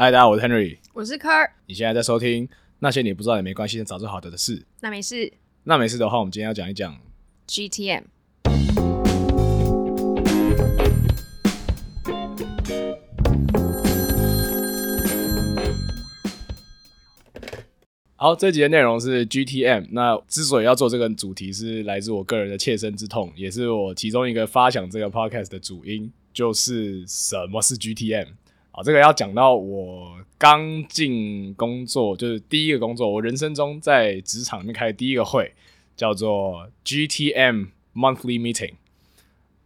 嗨，大家好，我是 Henry。我是科儿，你现在在收听那些你不知道也没关系的早就好的的事。那没事。那没事的话，我们今天要讲一讲 GTM，好，这集的内容是 GTM。那之所以要做这个主题，是来自我个人的切身之痛，也是我其中一个发想这个 podcast 的主因，就是什么是 GTM。好，这个要讲到我刚进工作，就是第一个工作，我人生中在职场里面开的第一个会，叫做 GTM Monthly Meeting。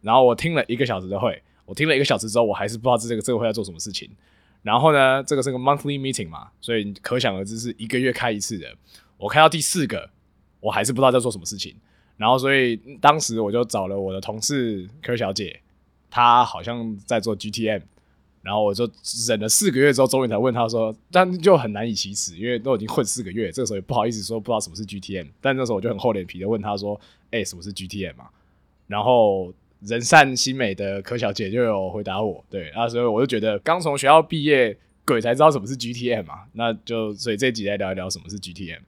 然后我听了一个小时的会，我听了一个小时之后，我还是不知道这个这个会要做什么事情。然后呢，这个是个 monthly meeting 嘛，所以可想而知是一个月开一次的。我开到第四个，我还是不知道在做什么事情。然后，所以当时我就找了我的同事柯小姐，她好像在做 GTM。然后我就忍了四个月之后，终于才问他说，但就很难以启齿，因为都已经混四个月，这个时候也不好意思说不知道什么是 GTM。但那时候我就很厚脸皮的问他说，哎，什么是 GTM 嘛？然后。人善心美的柯小姐就有回答我，对，那所以我就觉得刚从学校毕业，鬼才知道什么是 GTM 嘛，那就所以这集来聊一聊什么是 GTM。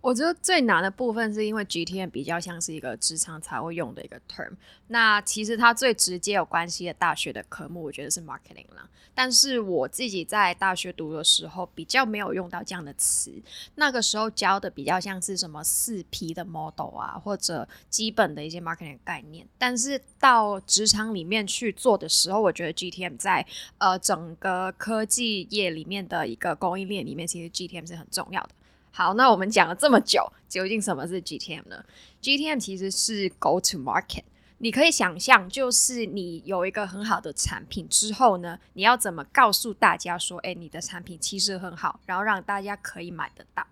我觉得最难的部分是因为 GTM 比较像是一个职场才会用的一个 term。那其实它最直接有关系的大学的科目，我觉得是 marketing 啦。但是我自己在大学读的时候，比较没有用到这样的词。那个时候教的比较像是什么四 P 的 model 啊，或者基本的一些 marketing 概念。但是到职场里面去做的时候，我觉得 GTM 在呃整个科技业里面的一个供应链里面，其实 GTM 是很重要的。好，那我们讲了这么久，究竟什么是 GTM 呢？GTM 其实是 Go to Market。你可以想象，就是你有一个很好的产品之后呢，你要怎么告诉大家说，哎，你的产品其实很好，然后让大家可以买得到。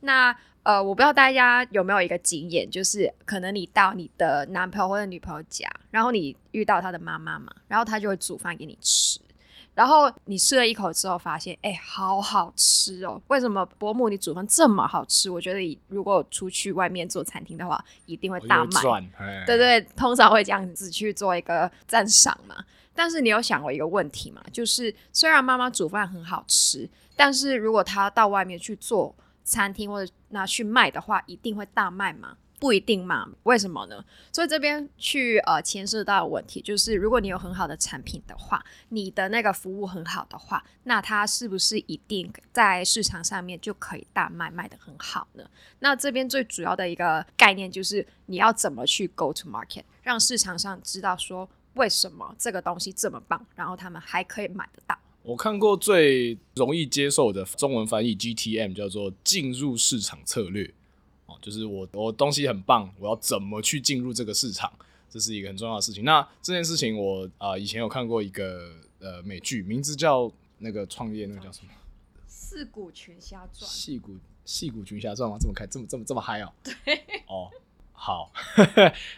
那呃，我不知道大家有没有一个经验，就是可能你到你的男朋友或者女朋友家，然后你遇到他的妈妈嘛，然后他就会煮饭给你吃。然后你吃了一口之后，发现哎，好好吃哦！为什么伯母你煮饭这么好吃？我觉得你如果出去外面做餐厅的话，一定会大卖。对对，通常会这样子去做一个赞赏嘛。但是你有想过一个问题嘛？就是虽然妈妈煮饭很好吃，但是如果她到外面去做餐厅或者拿去卖的话，一定会大卖吗？不一定嘛？为什么呢？所以这边去呃牵涉到的问题就是，如果你有很好的产品的话，你的那个服务很好的话，那它是不是一定在市场上面就可以大卖，卖的很好呢？那这边最主要的一个概念就是你要怎么去 go to market，让市场上知道说为什么这个东西这么棒，然后他们还可以买得到。我看过最容易接受的中文翻译 GTM 叫做进入市场策略。哦，就是我我东西很棒，我要怎么去进入这个市场，这是一个很重要的事情。那这件事情我啊以前有看过一个呃美剧，名字叫那个创业那个叫什么？四股群侠传。戏骨戏骨群侠传吗？这么开这么这么这么嗨哦？对。哦，好，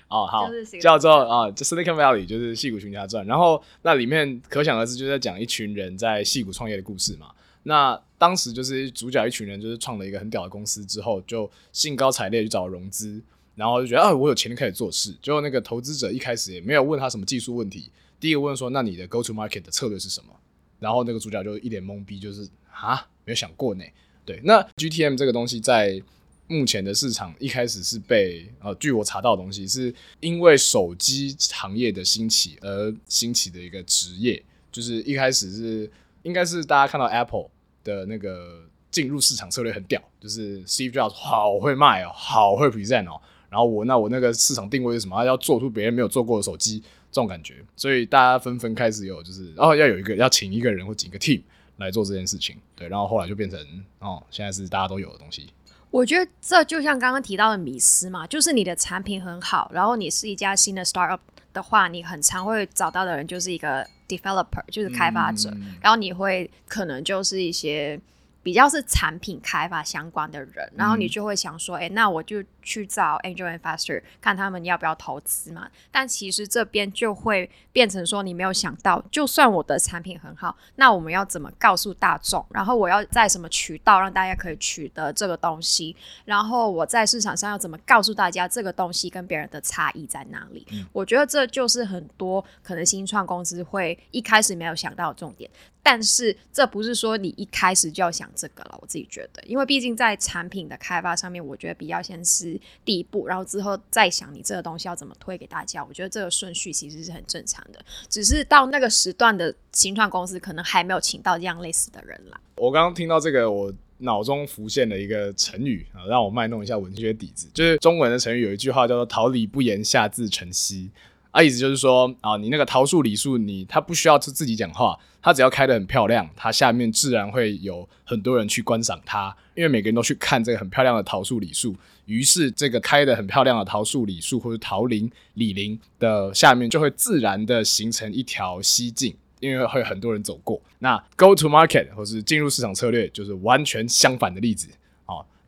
哦好，叫做啊，就 Silicon Valley，就是戏骨群侠传。然后那里面可想而知就在讲一群人在戏骨创业的故事嘛。那当时就是主角一群人，就是创了一个很屌的公司之后，就兴高采烈去找融资，然后就觉得啊，我有钱开始做事。结果那个投资者一开始也没有问他什么技术问题，第一个问说：“那你的 go to market 的策略是什么？”然后那个主角就一脸懵逼，就是啊，没有想过呢。对，那 GTM 这个东西在目前的市场一开始是被呃，据我查到的东西，是因为手机行业的兴起而兴起的一个职业，就是一开始是应该是大家看到 Apple。的那个进入市场策略很屌，就是 Steve Jobs 好会卖哦，好会 present 哦。然后我那我那个市场定位是什么？要做出别人没有做过的手机这种感觉，所以大家纷纷开始有就是哦要有一个要请一个人或请一个 team 来做这件事情。对，然后后来就变成哦现在是大家都有的东西。我觉得这就像刚刚提到的迷思嘛，就是你的产品很好，然后你是一家新的 startup 的话，你很常会找到的人就是一个。Developer 就是开发者，然后你会可能就是一些比较是产品开发相关的人，然后你就会想说，哎，那我就。去找 angel investor 看他们要不要投资嘛？但其实这边就会变成说，你没有想到，就算我的产品很好，那我们要怎么告诉大众？然后我要在什么渠道让大家可以取得这个东西？然后我在市场上要怎么告诉大家这个东西跟别人的差异在哪里？我觉得这就是很多可能新创公司会一开始没有想到的重点。但是这不是说你一开始就要想这个了，我自己觉得，因为毕竟在产品的开发上面，我觉得比较先是第一步，然后之后再想你这个东西要怎么推给大家。我觉得这个顺序其实是很正常的，只是到那个时段的新创公司可能还没有请到这样类似的人啦。我刚刚听到这个，我脑中浮现了一个成语啊，让我卖弄一下文学底子，就是中文的成语有一句话叫做“桃李不言，下自成蹊”。啊，意思就是说啊，你那个桃树李树，你他不需要自自己讲话，他只要开的很漂亮，他下面自然会有很多人去观赏它，因为每个人都去看这个很漂亮的桃树李树，于是这个开的很漂亮的桃树李树或者桃林李林的下面就会自然的形成一条溪径，因为会有很多人走过。那 go to market 或是进入市场策略就是完全相反的例子。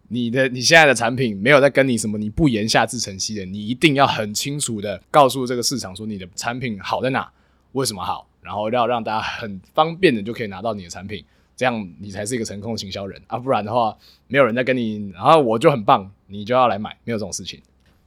你的你现在的产品没有在跟你什么，你不言下自成蹊的，你一定要很清楚的告诉这个市场说你的产品好在哪，为什么好，然后要让大家很方便的就可以拿到你的产品，这样你才是一个成功的行销人啊，不然的话没有人在跟你，然后我就很棒，你就要来买，没有这种事情。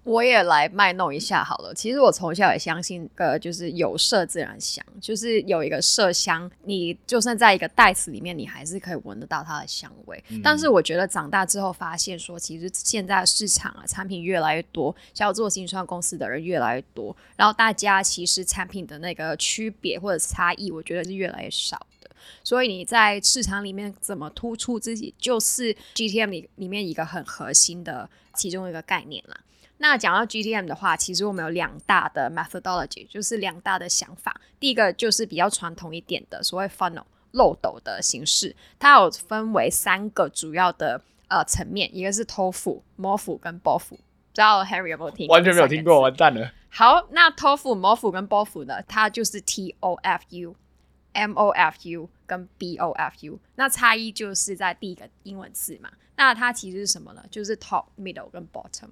我也来卖弄一下好了。其实我从小也相信，呃，就是有麝自然香，就是有一个麝香，你就算在一个袋子里面，你还是可以闻得到它的香味。但是我觉得长大之后发现，说其实现在市场啊，产品越来越多，要做新创公司的人越来越多，然后大家其实产品的那个区别或者差异，我觉得是越来越少的。所以你在市场里面怎么突出自己，就是 GTM 里里面一个很核心的其中一个概念啦。那讲到 GTM 的话，其实我们有两大的 methodology，就是两大的想法。第一个就是比较传统一点的所谓 funnel 漏斗的形式，它有分为三个主要的呃层面，一个是 TOFU、MOFU 跟 BOFU。不知道 Harry 有没有听？完全没有听过，完蛋了。好，那 TOFU、MOFU 跟 BOFU 呢？它就是 TOFU、MOFU 跟 BOFU。那差异就是在第一个英文字嘛。那它其实是什么呢？就是 top、middle 跟 bottom。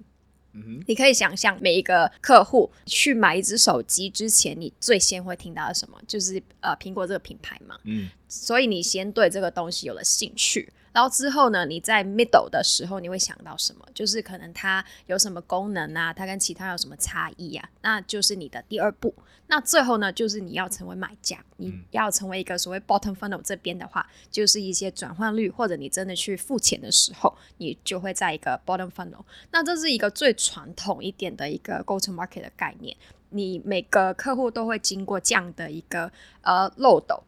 你可以想象，每一个客户去买一只手机之前，你最先会听到的什么？就是呃，苹果这个品牌嘛。嗯，所以你先对这个东西有了兴趣。然后之后呢？你在 middle 的时候，你会想到什么？就是可能它有什么功能啊？它跟其他有什么差异啊？那就是你的第二步。那最后呢？就是你要成为买家，你要成为一个所谓 bottom funnel 这边的话，就是一些转换率，或者你真的去付钱的时候，你就会在一个 bottom funnel。那这是一个最传统一点的一个 go to market 的概念。你每个客户都会经过这样的一个呃漏斗。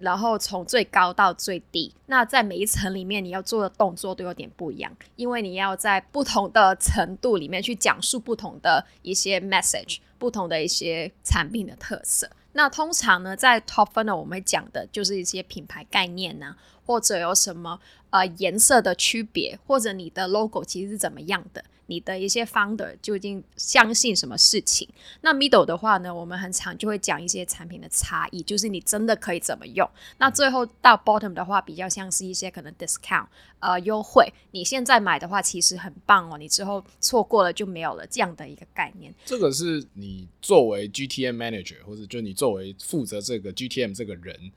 然后从最高到最低，那在每一层里面，你要做的动作都有点不一样，因为你要在不同的程度里面去讲述不同的一些 message，不同的一些产品的特色。那通常呢，在 top funnel 我们讲的就是一些品牌概念呢，或者有什么呃颜色的区别，或者你的 logo 其实是怎么样的。你的一些 founder 究竟相信什么事情？那 middle 的话呢，我们很常就会讲一些产品的差异，就是你真的可以怎么用。那最后到 bottom 的话，比较像是一些可能 discount 呃优惠，你现在买的话其实很棒哦，你之后错过了就没有了这样的一个概念。这个是你作为 GTM manager 或者就你作为负责这个 GTM 这个人，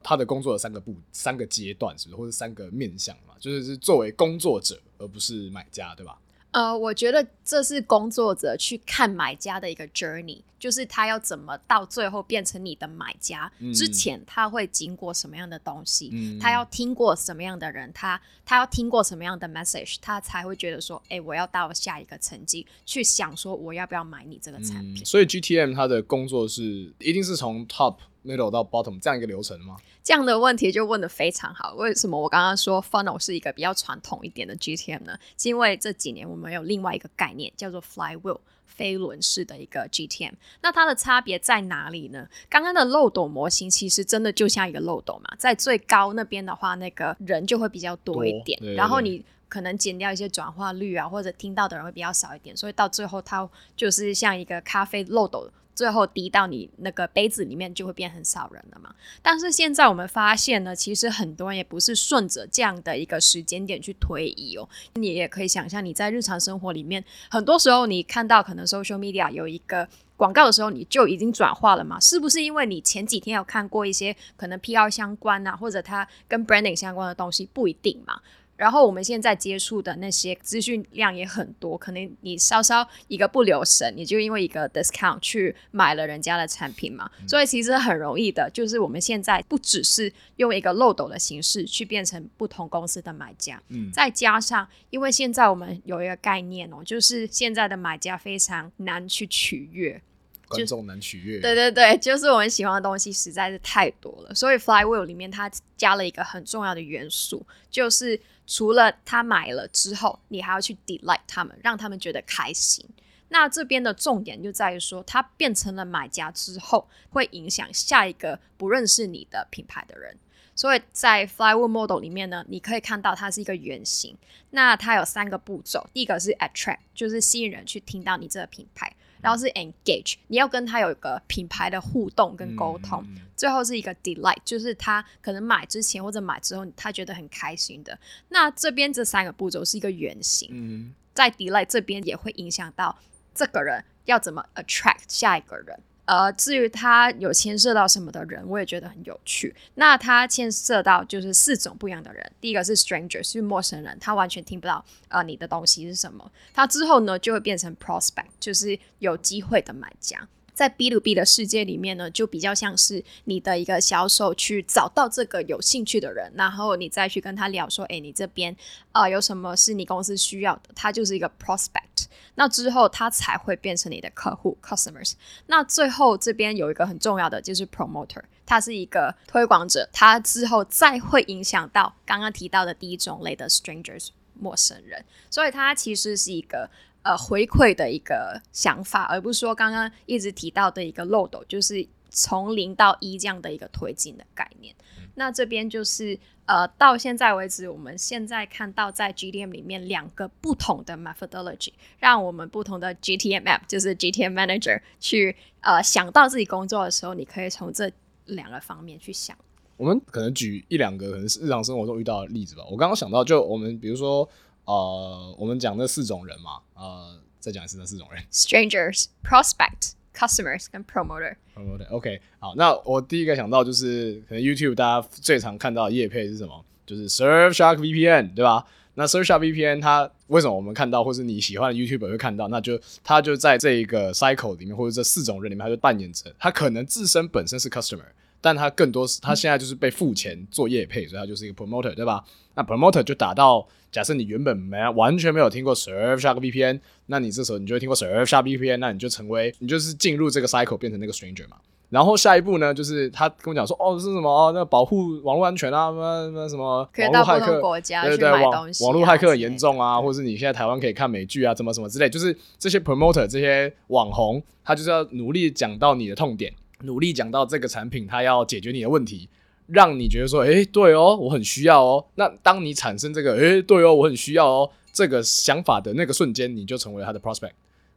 他的工作的三个步三个阶段是不是，或者三个面向嘛？就是是作为工作者而不是买家，对吧？呃，我觉得这是工作者去看买家的一个 journey，就是他要怎么到最后变成你的买家之前，他会经过什么样的东西，他要听过什么样的人，他他要听过什么样的 message，他才会觉得说，哎，我要到下一个层级去想说，我要不要买你这个产品。所以 GTM 他的工作是一定是从 top。Middle 到 bottom 这样一个流程吗？这样的问题就问的非常好。为什么我刚刚说 funnel 是一个比较传统一点的 GTM 呢？是因为这几年我们有另外一个概念叫做 flywheel 飞轮式的一个 GTM。那它的差别在哪里呢？刚刚的漏斗模型其实真的就像一个漏斗嘛，在最高那边的话，那个人就会比较多一点，然后你可能减掉一些转化率啊，或者听到的人会比较少一点，所以到最后它就是像一个咖啡漏斗。最后滴到你那个杯子里面，就会变很少人了嘛。但是现在我们发现呢，其实很多人也不是顺着这样的一个时间点去推移哦。你也可以想象，你在日常生活里面，很多时候你看到可能 social media 有一个广告的时候，你就已经转化了嘛？是不是因为你前几天有看过一些可能 PR 相关啊，或者它跟 branding 相关的东西？不一定嘛。然后我们现在接触的那些资讯量也很多，可能你稍稍一个不留神，你就因为一个 discount 去买了人家的产品嘛，所以其实很容易的，就是我们现在不只是用一个漏斗的形式去变成不同公司的买家，嗯。再加上因为现在我们有一个概念哦，就是现在的买家非常难去取悦，观众能取悦。对对对，就是我们喜欢的东西实在是太多了，所以 Flywheel 里面它加了一个很重要的元素，就是除了他买了之后，你还要去 delight 他们，让他们觉得开心。那这边的重点就在于说，它变成了买家之后，会影响下一个不认识你的品牌的人。所以在 Flywheel Model 里面呢，你可以看到它是一个圆形。那它有三个步骤，第一个是 attract，就是吸引人去听到你这个品牌；然后是 engage，你要跟他有一个品牌的互动跟沟通；嗯最后是一个 delight，就是他可能买之前或者买之后，他觉得很开心的。那这边这三个步骤是一个原型，嗯，在 delight 这边也会影响到这个人要怎么 attract 下一个人。呃，至于他有牵涉到什么的人，我也觉得很有趣。那他牵涉到就是四种不一样的人，第一个是 stranger，是陌生人，他完全听不到呃你的东西是什么。他之后呢就会变成 prospect，就是有机会的买家。在 B to B 的世界里面呢，就比较像是你的一个销售去找到这个有兴趣的人，然后你再去跟他聊说，哎，你这边呃有什么是你公司需要的，他就是一个 prospect。那之后他才会变成你的客户 customers。那最后这边有一个很重要的就是 promoter，他是一个推广者，他之后再会影响到刚刚提到的第一种类的 strangers 陌生人，所以他其实是一个呃回馈的一个想法，而不是说刚刚一直提到的一个漏斗，就是从零到一这样的一个推进的概念。那这边就是呃，到现在为止，我们现在看到在 GTM 里面两个不同的 methodology，让我们不同的 GTM app，就是 GTM manager 去呃想到自己工作的时候，你可以从这两个方面去想。我们可能举一两个可能是日常生活中遇到的例子吧。我刚刚想到，就我们比如说，呃，我们讲那四种人嘛，呃，再讲一次那四种人。strangers, prospect, customers 跟 promoter。promoter OK，好，那我第一个想到就是可能 YouTube 大家最常看到的业配是什么？就是 Surfshark VPN，对吧？那 Surfshark VPN 它为什么我们看到，或是你喜欢的 YouTuber 会看到？那就它就在这一个 cycle 里面，或者这四种人里面，它就扮演着，它可能自身本身是 customer，但他更多是他现在就是被付钱做业配，所以他就是一个 promoter，对吧？那 promoter 就打到，假设你原本没完全没有听过 Surfshark VPN，那你这时候你就会听过 Surfshark VPN，那你就成为你就是进入这个 cycle 变成那个 stranger 嘛。然后下一步呢，就是他跟我讲说，哦，是什么？哦，那保护网络安全啊，什么什么什么可以到不网络骇客同国家去对对网买东西啊网络骇客很严重啊，或者是你现在台湾可以看美剧啊，怎么什么之类，就是这些 promoter 这些网红，他就是要努力讲到你的痛点，努力讲到这个产品它要解决你的问题，让你觉得说，诶，对哦，我很需要哦。那当你产生这个，诶，对哦，我很需要哦这个想法的那个瞬间，你就成为他的 prospect。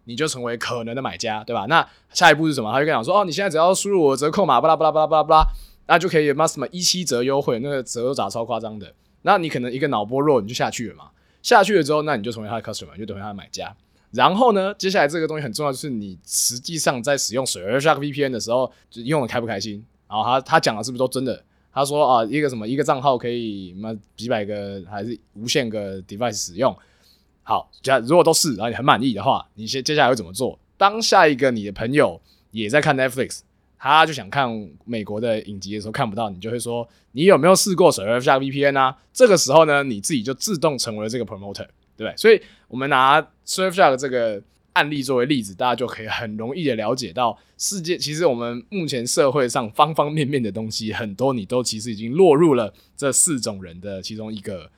你就成为可能的买家，对吧？那下一步是什么？他就跟你讲说，哦，你现在只要输入我的折扣码，巴拉巴拉巴拉巴拉巴拉，那就可以有什么一七折优惠，那个折都打超夸张的。那你可能一个脑波弱，你就下去了嘛。下去了之后，那你就成为他的 customer，就等于他的买家。然后呢，接下来这个东西很重要，就是你实际上在使用 Surfshark VPN 的时候，就用的开不开心？然后他他讲的是不是都真的？他说啊，一个什么一个账号可以妈几百个还是无限个 device 使用。好，假如果都是，然后你很满意的话，你先接下来会怎么做？当下一个你的朋友也在看 Netflix，他就想看美国的影集的时候看不到，你就会说你有没有试过 Surfshark VPN 啊？这个时候呢，你自己就自动成为了这个 promoter，对不对？所以我们拿 Surfshark 这个案例作为例子，大家就可以很容易的了解到，世界其实我们目前社会上方方面面的东西，很多你都其实已经落入了这四种人的其中一个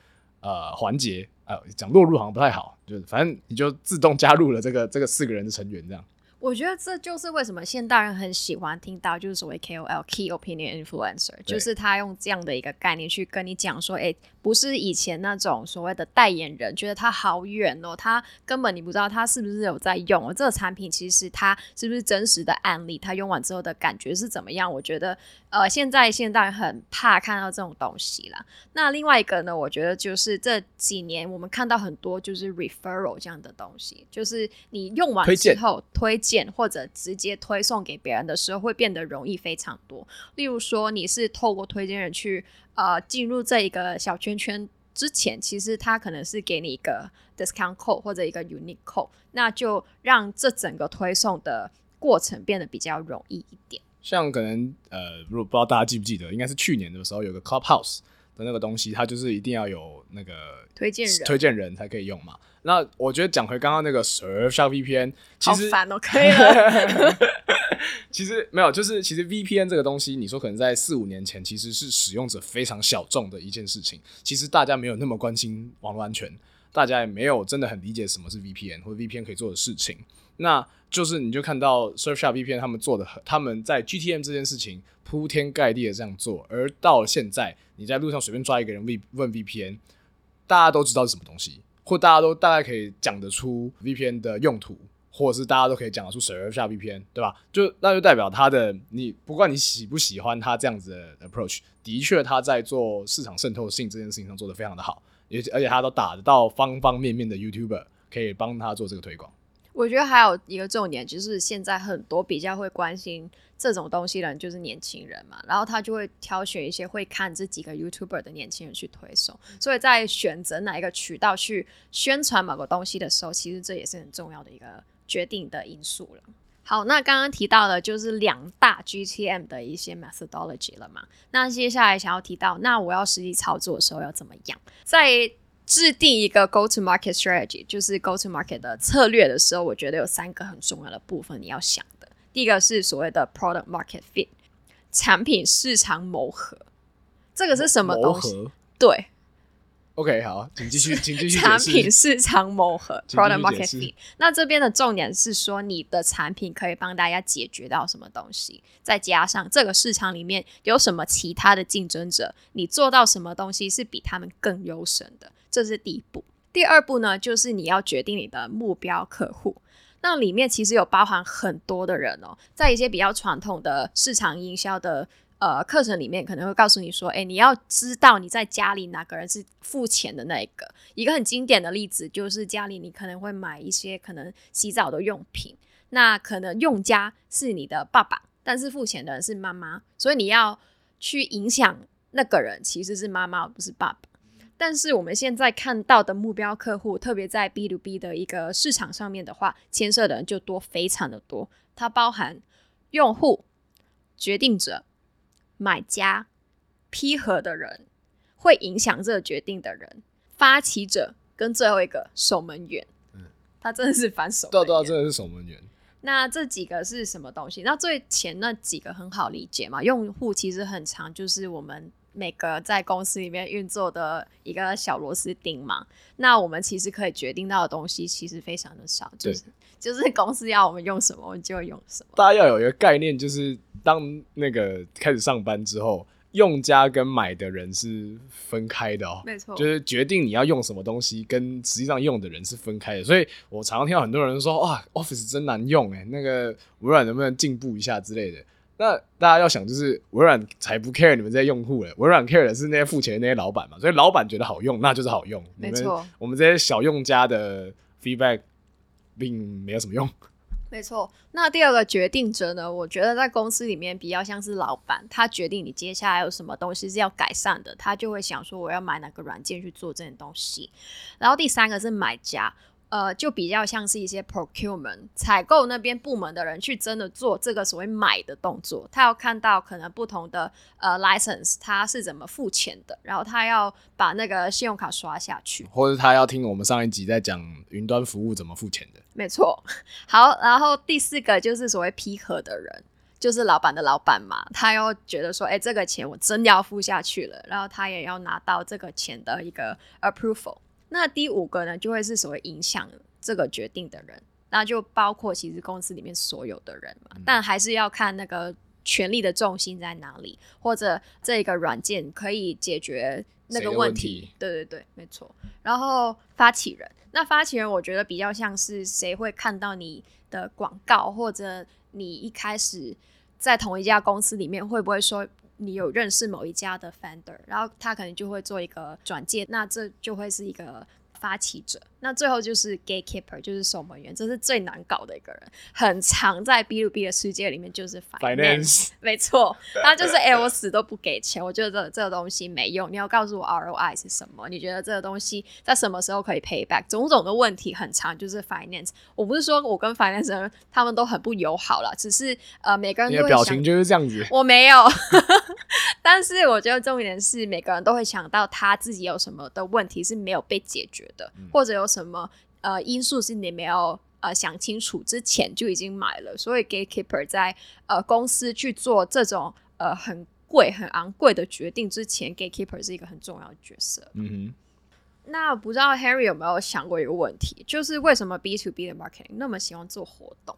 呃环节。呃，讲落入好像不太好，就是反正你就自动加入了这个这个四个人的成员这样。我觉得这就是为什么现代人很喜欢听到，就是所谓 KOL Key Opinion Influencer，就是他用这样的一个概念去跟你讲说，哎，不是以前那种所谓的代言人，觉得他好远哦，他根本你不知道他是不是有在用哦，这个产品其实他是不是真实的案例，他用完之后的感觉是怎么样？我觉得，呃，现在现代人很怕看到这种东西啦。那另外一个呢，我觉得就是这几年我们看到很多就是 referral 这样的东西，就是你用完之后推荐或者直接推送给别人的时候，会变得容易非常多。例如说，你是透过推荐人去呃进入这一个小圈圈之前，其实它可能是给你一个 discount code 或者一个 unique code，那就让这整个推送的过程变得比较容易一点。像可能呃，如果不知道大家记不记得，应该是去年的时候有个 Clubhouse 的那个东西，它就是一定要有那个推荐人，推荐人才可以用嘛。那我觉得讲回刚刚那个 Surfshark VPN，其实好烦哦，可以了。其实没有，就是其实 VPN 这个东西，你说可能在四五年前其实是使用者非常小众的一件事情，其实大家没有那么关心网络安全，大家也没有真的很理解什么是 VPN 或者 VPN 可以做的事情。那就是你就看到 Surfshark VPN 他们做的，他们在 GTM 这件事情铺天盖地的这样做，而到现在你在路上随便抓一个人问问 VPN，大家都知道是什么东西，或大家都大概可以讲得出 VPN 的用途。或者是大家都可以讲得出 Surfshark VPN，对吧？就那就代表他的你不管你喜不喜欢他这样子的 approach，的确他在做市场渗透性这件事情上做得非常的好，也而且他都打得到方方面面的 YouTuber 可以帮他做这个推广。我觉得还有一个重点就是现在很多比较会关心这种东西的人就是年轻人嘛，然后他就会挑选一些会看这几个 YouTuber 的年轻人去推送，所以在选择哪一个渠道去宣传某个东西的时候，其实这也是很重要的一个。决定的因素了。好，那刚刚提到的就是两大 GTM 的一些 methodology 了嘛？那接下来想要提到，那我要实际操作的时候要怎么样？在制定一个 go to market strategy，就是 go to market 的策略的时候，我觉得有三个很重要的部分你要想的。第一个是所谓的 product market fit，产品市场谋合。这个是什么东西？对。OK，好，请继续，请继续产品市场磨合 （product market fit）。那这边的重点是说，你的产品可以帮大家解决到什么东西，再加上这个市场里面有什么其他的竞争者，你做到什么东西是比他们更优胜的，这是第一步。第二步呢，就是你要决定你的目标客户。那里面其实有包含很多的人哦，在一些比较传统的市场营销的。呃，课程里面可能会告诉你说，哎，你要知道你在家里哪个人是付钱的那一个。一个很经典的例子就是家里你可能会买一些可能洗澡的用品，那可能用家是你的爸爸，但是付钱的人是妈妈，所以你要去影响那个人其实是妈妈，而不是爸爸。但是我们现在看到的目标客户，特别在 B to B 的一个市场上面的话，牵涉的人就多，非常的多。它包含用户、决定者。买家、批核的人，会影响这个决定的人，发起者跟最后一个守门员。嗯，他真的是反守。对对，真的是守门员。那这几个是什么东西？那最前那几个很好理解嘛？用户其实很长，就是我们每个在公司里面运作的一个小螺丝钉嘛。那我们其实可以决定到的东西其实非常的少，就是就是公司要我们用什么，我们就用什么。大家要有一个概念，就是。当那个开始上班之后，用家跟买的人是分开的哦，没错，就是决定你要用什么东西，跟实际上用的人是分开的。所以我常常听到很多人说：“哇，Office 真难用哎，那个微软能不能进步一下之类的？”那大家要想，就是微软才不 care 你们这些用户嘞，微软 care 的是那些付钱的那些老板嘛。所以老板觉得好用，那就是好用。没错，我们这些小用家的 feedback 并没有什么用。没错，那第二个决定者呢？我觉得在公司里面比较像是老板，他决定你接下来有什么东西是要改善的，他就会想说我要买哪个软件去做这件东西。然后第三个是买家。呃，就比较像是一些 procurement 采购那边部门的人去真的做这个所谓买的动作，他要看到可能不同的呃 license，他是怎么付钱的，然后他要把那个信用卡刷下去，或者他要听我们上一集在讲云端服务怎么付钱的。没错，好，然后第四个就是所谓批核的人，就是老板的老板嘛，他又觉得说，哎，这个钱我真的要付下去了，然后他也要拿到这个钱的一个 approval。那第五个呢，就会是所谓影响这个决定的人，那就包括其实公司里面所有的人嘛，但还是要看那个权力的重心在哪里，或者这个软件可以解决那个问题。对对对，没错。然后发起人，那发起人我觉得比较像是谁会看到你的广告，或者你一开始在同一家公司里面会不会说。你有认识某一家的 founder，然后他可能就会做一个转介，那这就会是一个发起者。那最后就是 gatekeeper，就是守门员，这是最难搞的一个人，很常在 B to B 的世界里面就是 finance，没错，他就是哎，我死都不给钱，我觉得这这个东西没用，你要告诉我 ROI 是什么？你觉得这个东西在什么时候可以 pay back？种种的问题很长，就是 finance。我不是说我跟 finance 人他们都很不友好了，只是呃每个人的表情就是这样子，我没有，但是我觉得重点是每个人都会想到他自己有什么的问题是没有被解决的，或者有。什么呃因素是你没有呃想清楚之前就已经买了，所以 gatekeeper 在呃公司去做这种呃很贵很昂贵的决定之前，gatekeeper 是一个很重要的角色。嗯哼。那不知道 Harry 有没有想过一个问题，就是为什么 B to B 的 marketing 那么喜欢做活动？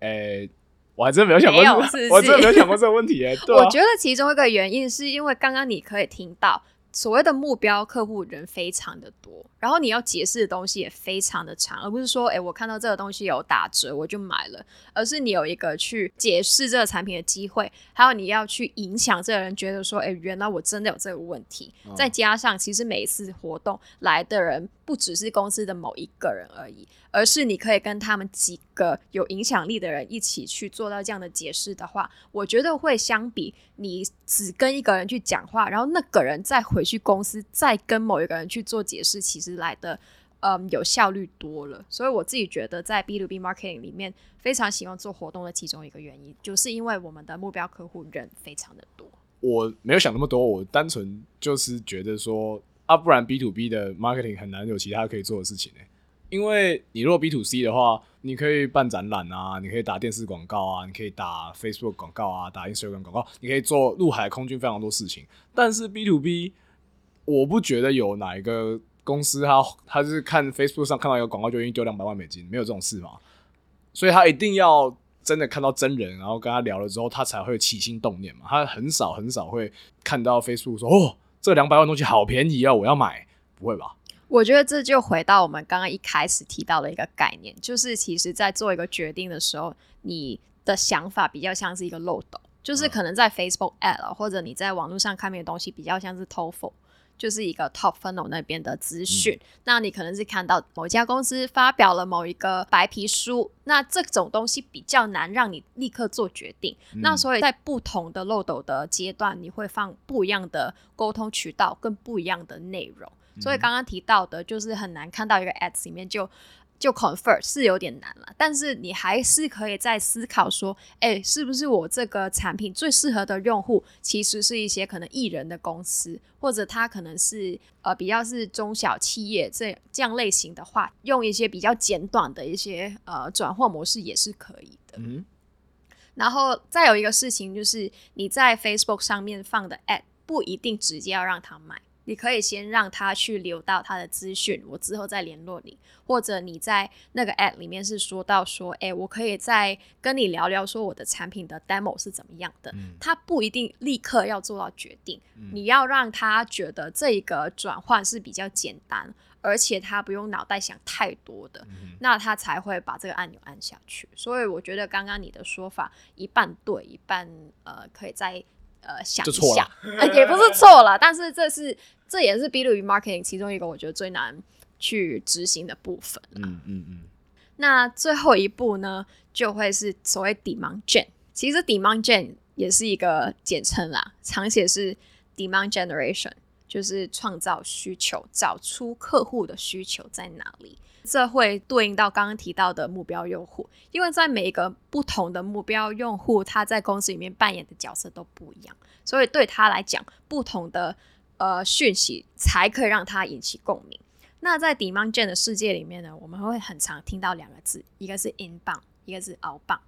诶，我还真没有想过，我真的没有想过这个问题。哎，我觉得其中一个原因是因为刚刚你可以听到。所谓的目标客户人非常的多，然后你要解释的东西也非常的长，而不是说，哎，我看到这个东西有打折我就买了，而是你有一个去解释这个产品的机会，还有你要去影响这个人觉得说，哎，原来我真的有这个问题。再加上，其实每一次活动来的人不只是公司的某一个人而已。而是你可以跟他们几个有影响力的人一起去做到这样的解释的话，我觉得会相比你只跟一个人去讲话，然后那个人再回去公司再跟某一个人去做解释，其实来的嗯有效率多了。所以我自己觉得在 B to B marketing 里面非常喜欢做活动的其中一个原因，就是因为我们的目标客户人非常的多。我没有想那么多，我单纯就是觉得说啊，不然 B to B 的 marketing 很难有其他可以做的事情呢。因为你如果 B to C 的话，你可以办展览啊，你可以打电视广告啊，你可以打 Facebook 广告啊，打 Instagram 广告，你可以做陆海空军非常多事情。但是 B to B，我不觉得有哪一个公司他他是看 Facebook 上看到一个广告就愿意丢两百万美金，没有这种事嘛。所以他一定要真的看到真人，然后跟他聊了之后，他才会起心动念嘛。他很少很少会看到 Facebook 说哦，这两百万东西好便宜啊，我要买，不会吧？我觉得这就回到我们刚刚一开始提到的一个概念，就是其实，在做一个决定的时候，你的想法比较像是一个漏斗，就是可能在 Facebook ad 或者你在网络上看面的东西，比较像是 TOEFL，就是一个 Top Funnel 那边的资讯。那你可能是看到某一家公司发表了某一个白皮书，那这种东西比较难让你立刻做决定。那所以在不同的漏斗的阶段，你会放不一样的沟通渠道，跟不一样的内容。所以刚刚提到的，就是很难看到一个 ads 里面就就 convert 是有点难了，但是你还是可以在思考说，哎，是不是我这个产品最适合的用户，其实是一些可能艺人的公司，或者他可能是呃比较是中小企业这这样类型的话，用一些比较简短的一些呃转换模式也是可以的。嗯，然后再有一个事情就是，你在 Facebook 上面放的 ad 不一定直接要让他买。你可以先让他去留到他的资讯，我之后再联络你。或者你在那个 app 里面是说到说，哎，我可以再跟你聊聊，说我的产品的 demo 是怎么样的。他不一定立刻要做到决定，你要让他觉得这一个转换是比较简单，而且他不用脑袋想太多的，那他才会把这个按钮按下去。所以我觉得刚刚你的说法一半对，一半呃可以再呃想一下，也不是错了，但是这是。这也是 B to B marketing 其中一个我觉得最难去执行的部分。嗯嗯嗯。那最后一步呢，就会是所谓 demand gen。其实 demand gen 也是一个简称啦，常写是 demand generation，就是创造需求，找出客户的需求在哪里。这会对应到刚刚提到的目标用户，因为在每一个不同的目标用户，他在公司里面扮演的角色都不一样，所以对他来讲，不同的。呃，讯息才可以让它引起共鸣。那在 demand gen 的世界里面呢，我们会很常听到两个字，一个是 inbound，一个是 outbound。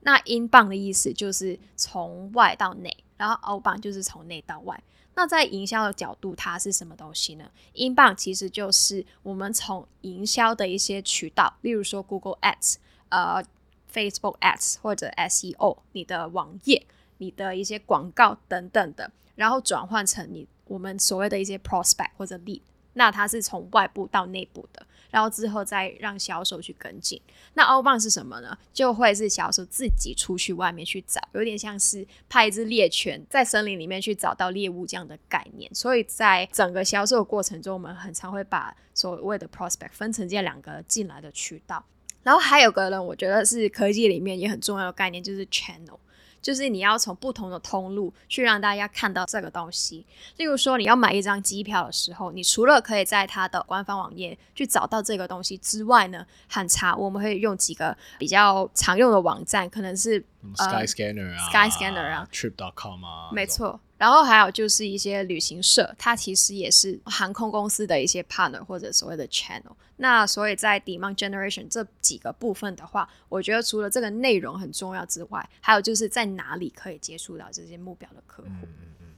那 inbound 的意思就是从外到内，然后 outbound 就是从内到外。那在营销的角度，它是什么东西呢？inbound 其实就是我们从营销的一些渠道，例如说 Google Ads、呃 Facebook Ads 或者 SEO，你的网页、你的一些广告等等的，然后转换成你。我们所谓的一些 prospect 或者 lead，那它是从外部到内部的，然后之后再让销售去跟进。那 o u t b o n 是什么呢？就会是销售自己出去外面去找，有点像是派一只猎犬在森林里面去找到猎物这样的概念。所以在整个销售过程中，我们很常会把所谓的 prospect 分成这两个进来的渠道。然后还有个人，我觉得是科技里面也很重要的概念，就是 channel。就是你要从不同的通路去让大家看到这个东西。例如说，你要买一张机票的时候，你除了可以在它的官方网页去找到这个东西之外呢，很查，我们会用几个比较常用的网站，可能是 Skyscanner 啊，Skyscanner 啊，Trip.com 啊，没错。然后还有就是一些旅行社，它其实也是航空公司的一些 partner 或者所谓的 channel。那所以在 demand generation 这几个部分的话，我觉得除了这个内容很重要之外，还有就是在哪里可以接触到这些目标的客户。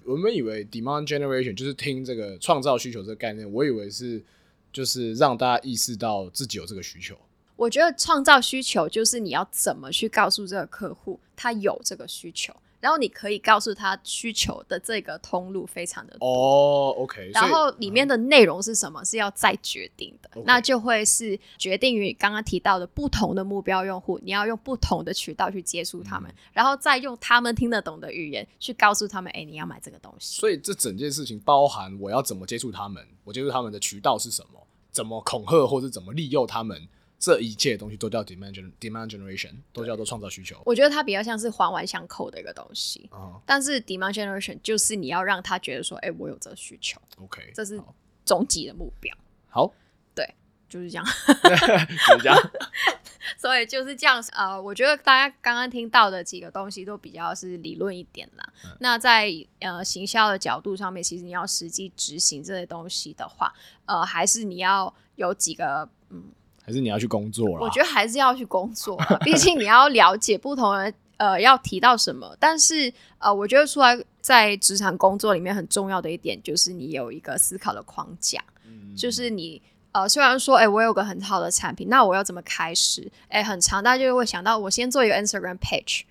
我们以为 demand generation 就是听这个创造需求这个概念，我以为是就是让大家意识到自己有这个需求。我觉得创造需求就是你要怎么去告诉这个客户他有这个需求。然后你可以告诉他需求的这个通路非常的哦，OK。然后里面的内容是什么是要再决定的，那就会是决定于刚刚提到的不同的目标用户，你要用不同的渠道去接触他们，然后再用他们听得懂的语言去告诉他们，哎，你要买这个东西。所以这整件事情包含我要怎么接触他们，我接触他们的渠道是什么，怎么恐吓或者怎么利诱他们。这一切东西都叫 demand demand generation，都叫做创造需求。我觉得它比较像是环环相扣的一个东西。但是 demand generation 就是你要让他觉得说，哎，我有这个需求。OK，这是终极的目标。好，对，就是这样。就是这样。所以就是这样。呃，我觉得大家刚刚听到的几个东西都比较是理论一点啦。那在呃行销的角度上面，其实你要实际执行这些东西的话，呃，还是你要有几个嗯。还是你要去工作了？我觉得还是要去工作，毕竟你要了解不同人呃要提到什么。但是呃，我觉得出来在职场工作里面很重要的一点就是你有一个思考的框架，就是你呃虽然说哎我有个很好的产品，那我要怎么开始？哎，很长，大家就会想到我先做一个 Instagram page。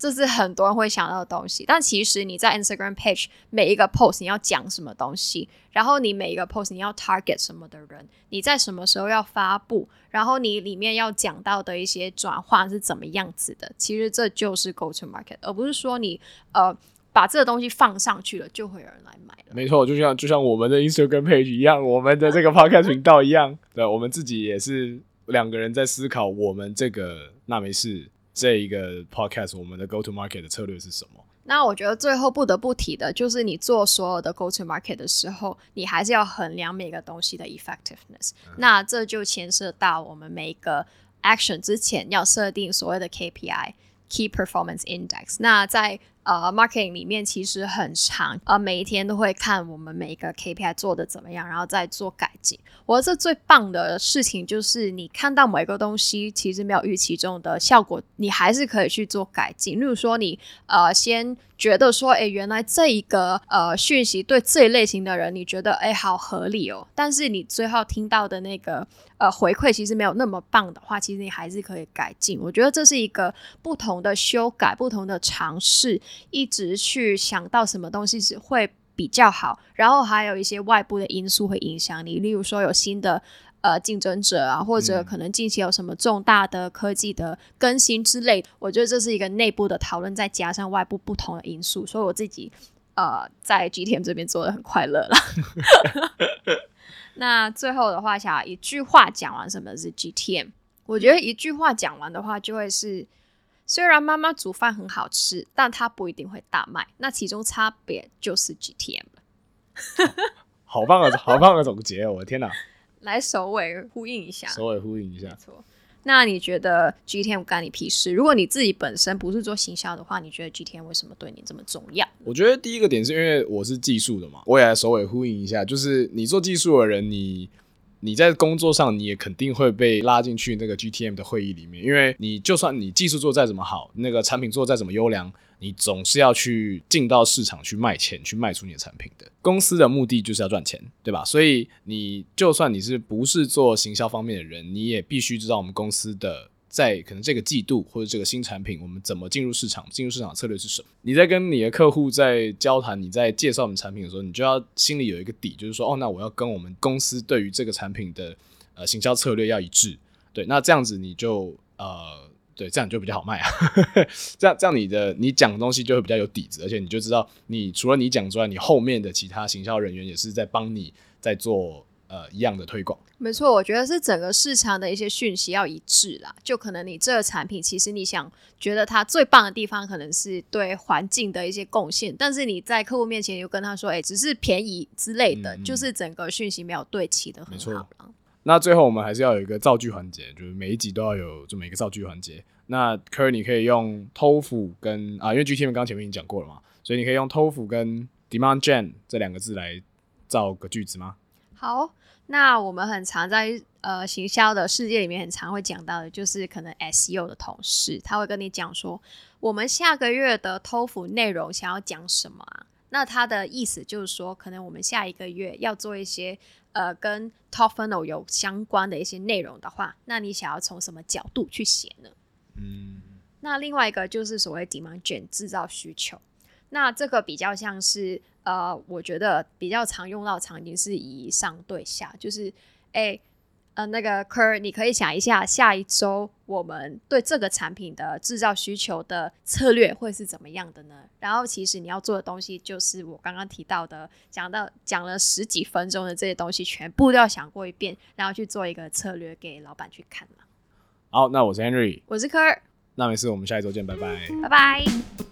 这是很多人会想到的东西，但其实你在 Instagram page 每一个 post 你要讲什么东西，然后你每一个 post 你要 target 什么的人，你在什么时候要发布，然后你里面要讲到的一些转化是怎么样子的，其实这就是 go to market，而不是说你呃把这个东西放上去了就会有人来买了。没错，就像就像我们的 Instagram page 一样，我们的这个 podcast 频道一样，对，我们自己也是两个人在思考我们这个那没事。这一个 podcast，我们的 go to market 的策略是什么？那我觉得最后不得不提的就是，你做所有的 go to market 的时候，你还是要衡量每个东西的 effectiveness。那这就牵涉到我们每一个 action 之前要设定所谓的 KPI（Key Performance Index）。那在呃，marketing 里面其实很长，呃，每一天都会看我们每一个 KPI 做的怎么样，然后再做改进。我这最棒的事情就是，你看到某一个东西其实没有预期中的效果，你还是可以去做改进。例如说，你呃先觉得说，哎，原来这一个呃讯息对这一类型的人，你觉得哎好合理哦，但是你最后听到的那个呃回馈其实没有那么棒的话，其实你还是可以改进。我觉得这是一个不同的修改，不同的尝试。一直去想到什么东西是会比较好，然后还有一些外部的因素会影响你，例如说有新的呃竞争者啊，或者可能近期有什么重大的科技的更新之类，我觉得这是一个内部的讨论，再加上外部不同的因素，所以我自己呃在 GTM 这边做的很快乐了。那最后的话，想一句话讲完什么是 GTM，我觉得一句话讲完的话就会是。虽然妈妈煮饭很好吃，但它不一定会大卖。那其中差别就是 GTM 了。好棒啊，好棒的总结！我的天哪！来首尾呼应一下，首尾呼应一下。没错。那你觉得 GTM 干你屁事？如果你自己本身不是做行销的话，你觉得 GTM 为什么对你这么重要？我觉得第一个点是因为我是技术的嘛，我也来首尾呼应一下，就是你做技术的人，你。你在工作上，你也肯定会被拉进去那个 GTM 的会议里面，因为你就算你技术做再怎么好，那个产品做再怎么优良，你总是要去进到市场去卖钱，去卖出你的产品的。公司的目的就是要赚钱，对吧？所以你就算你是不是做行销方面的人，你也必须知道我们公司的。在可能这个季度或者这个新产品，我们怎么进入市场？进入市场策略是什么？你在跟你的客户在交谈，你在介绍我们产品的时候，你就要心里有一个底，就是说，哦，那我要跟我们公司对于这个产品的呃行销策略要一致。对，那这样子你就呃，对，这样就比较好卖啊。这样这样你的你讲的东西就会比较有底子，而且你就知道，你除了你讲之外，你后面的其他行销人员也是在帮你在做呃一样的推广。没错，我觉得是整个市场的一些讯息要一致啦。就可能你这个产品，其实你想觉得它最棒的地方，可能是对环境的一些贡献，但是你在客户面前又跟他说，哎，只是便宜之类的，就是整个讯息没有对齐的很好了。那最后我们还是要有一个造句环节，就是每一集都要有这么一个造句环节。那科尔你可以用 TOFU 跟啊，因为 GTM 刚前面已经讲过了嘛，所以你可以用 TOFU 跟 Demand Gen 这两个字来造个句子吗？好。那我们很常在呃行销的世界里面，很常会讲到的，就是可能 SEO 的同事，他会跟你讲说，我们下个月的 TOF 内容想要讲什么啊？那他的意思就是说，可能我们下一个月要做一些呃跟 Top Funnel 有相关的一些内容的话，那你想要从什么角度去写呢？嗯，那另外一个就是所谓 Demand Gen 制造需求，那这个比较像是。呃，我觉得比较常用到场景是以上对下，就是哎，呃，那个科，你可以想一下，下一周我们对这个产品的制造需求的策略会是怎么样的呢？然后，其实你要做的东西就是我刚刚提到的，讲到讲了十几分钟的这些东西，全部都要想过一遍，然后去做一个策略给老板去看嘛。好，那我是 Henry，我是科，那没事，我们下一周见，拜拜，拜拜。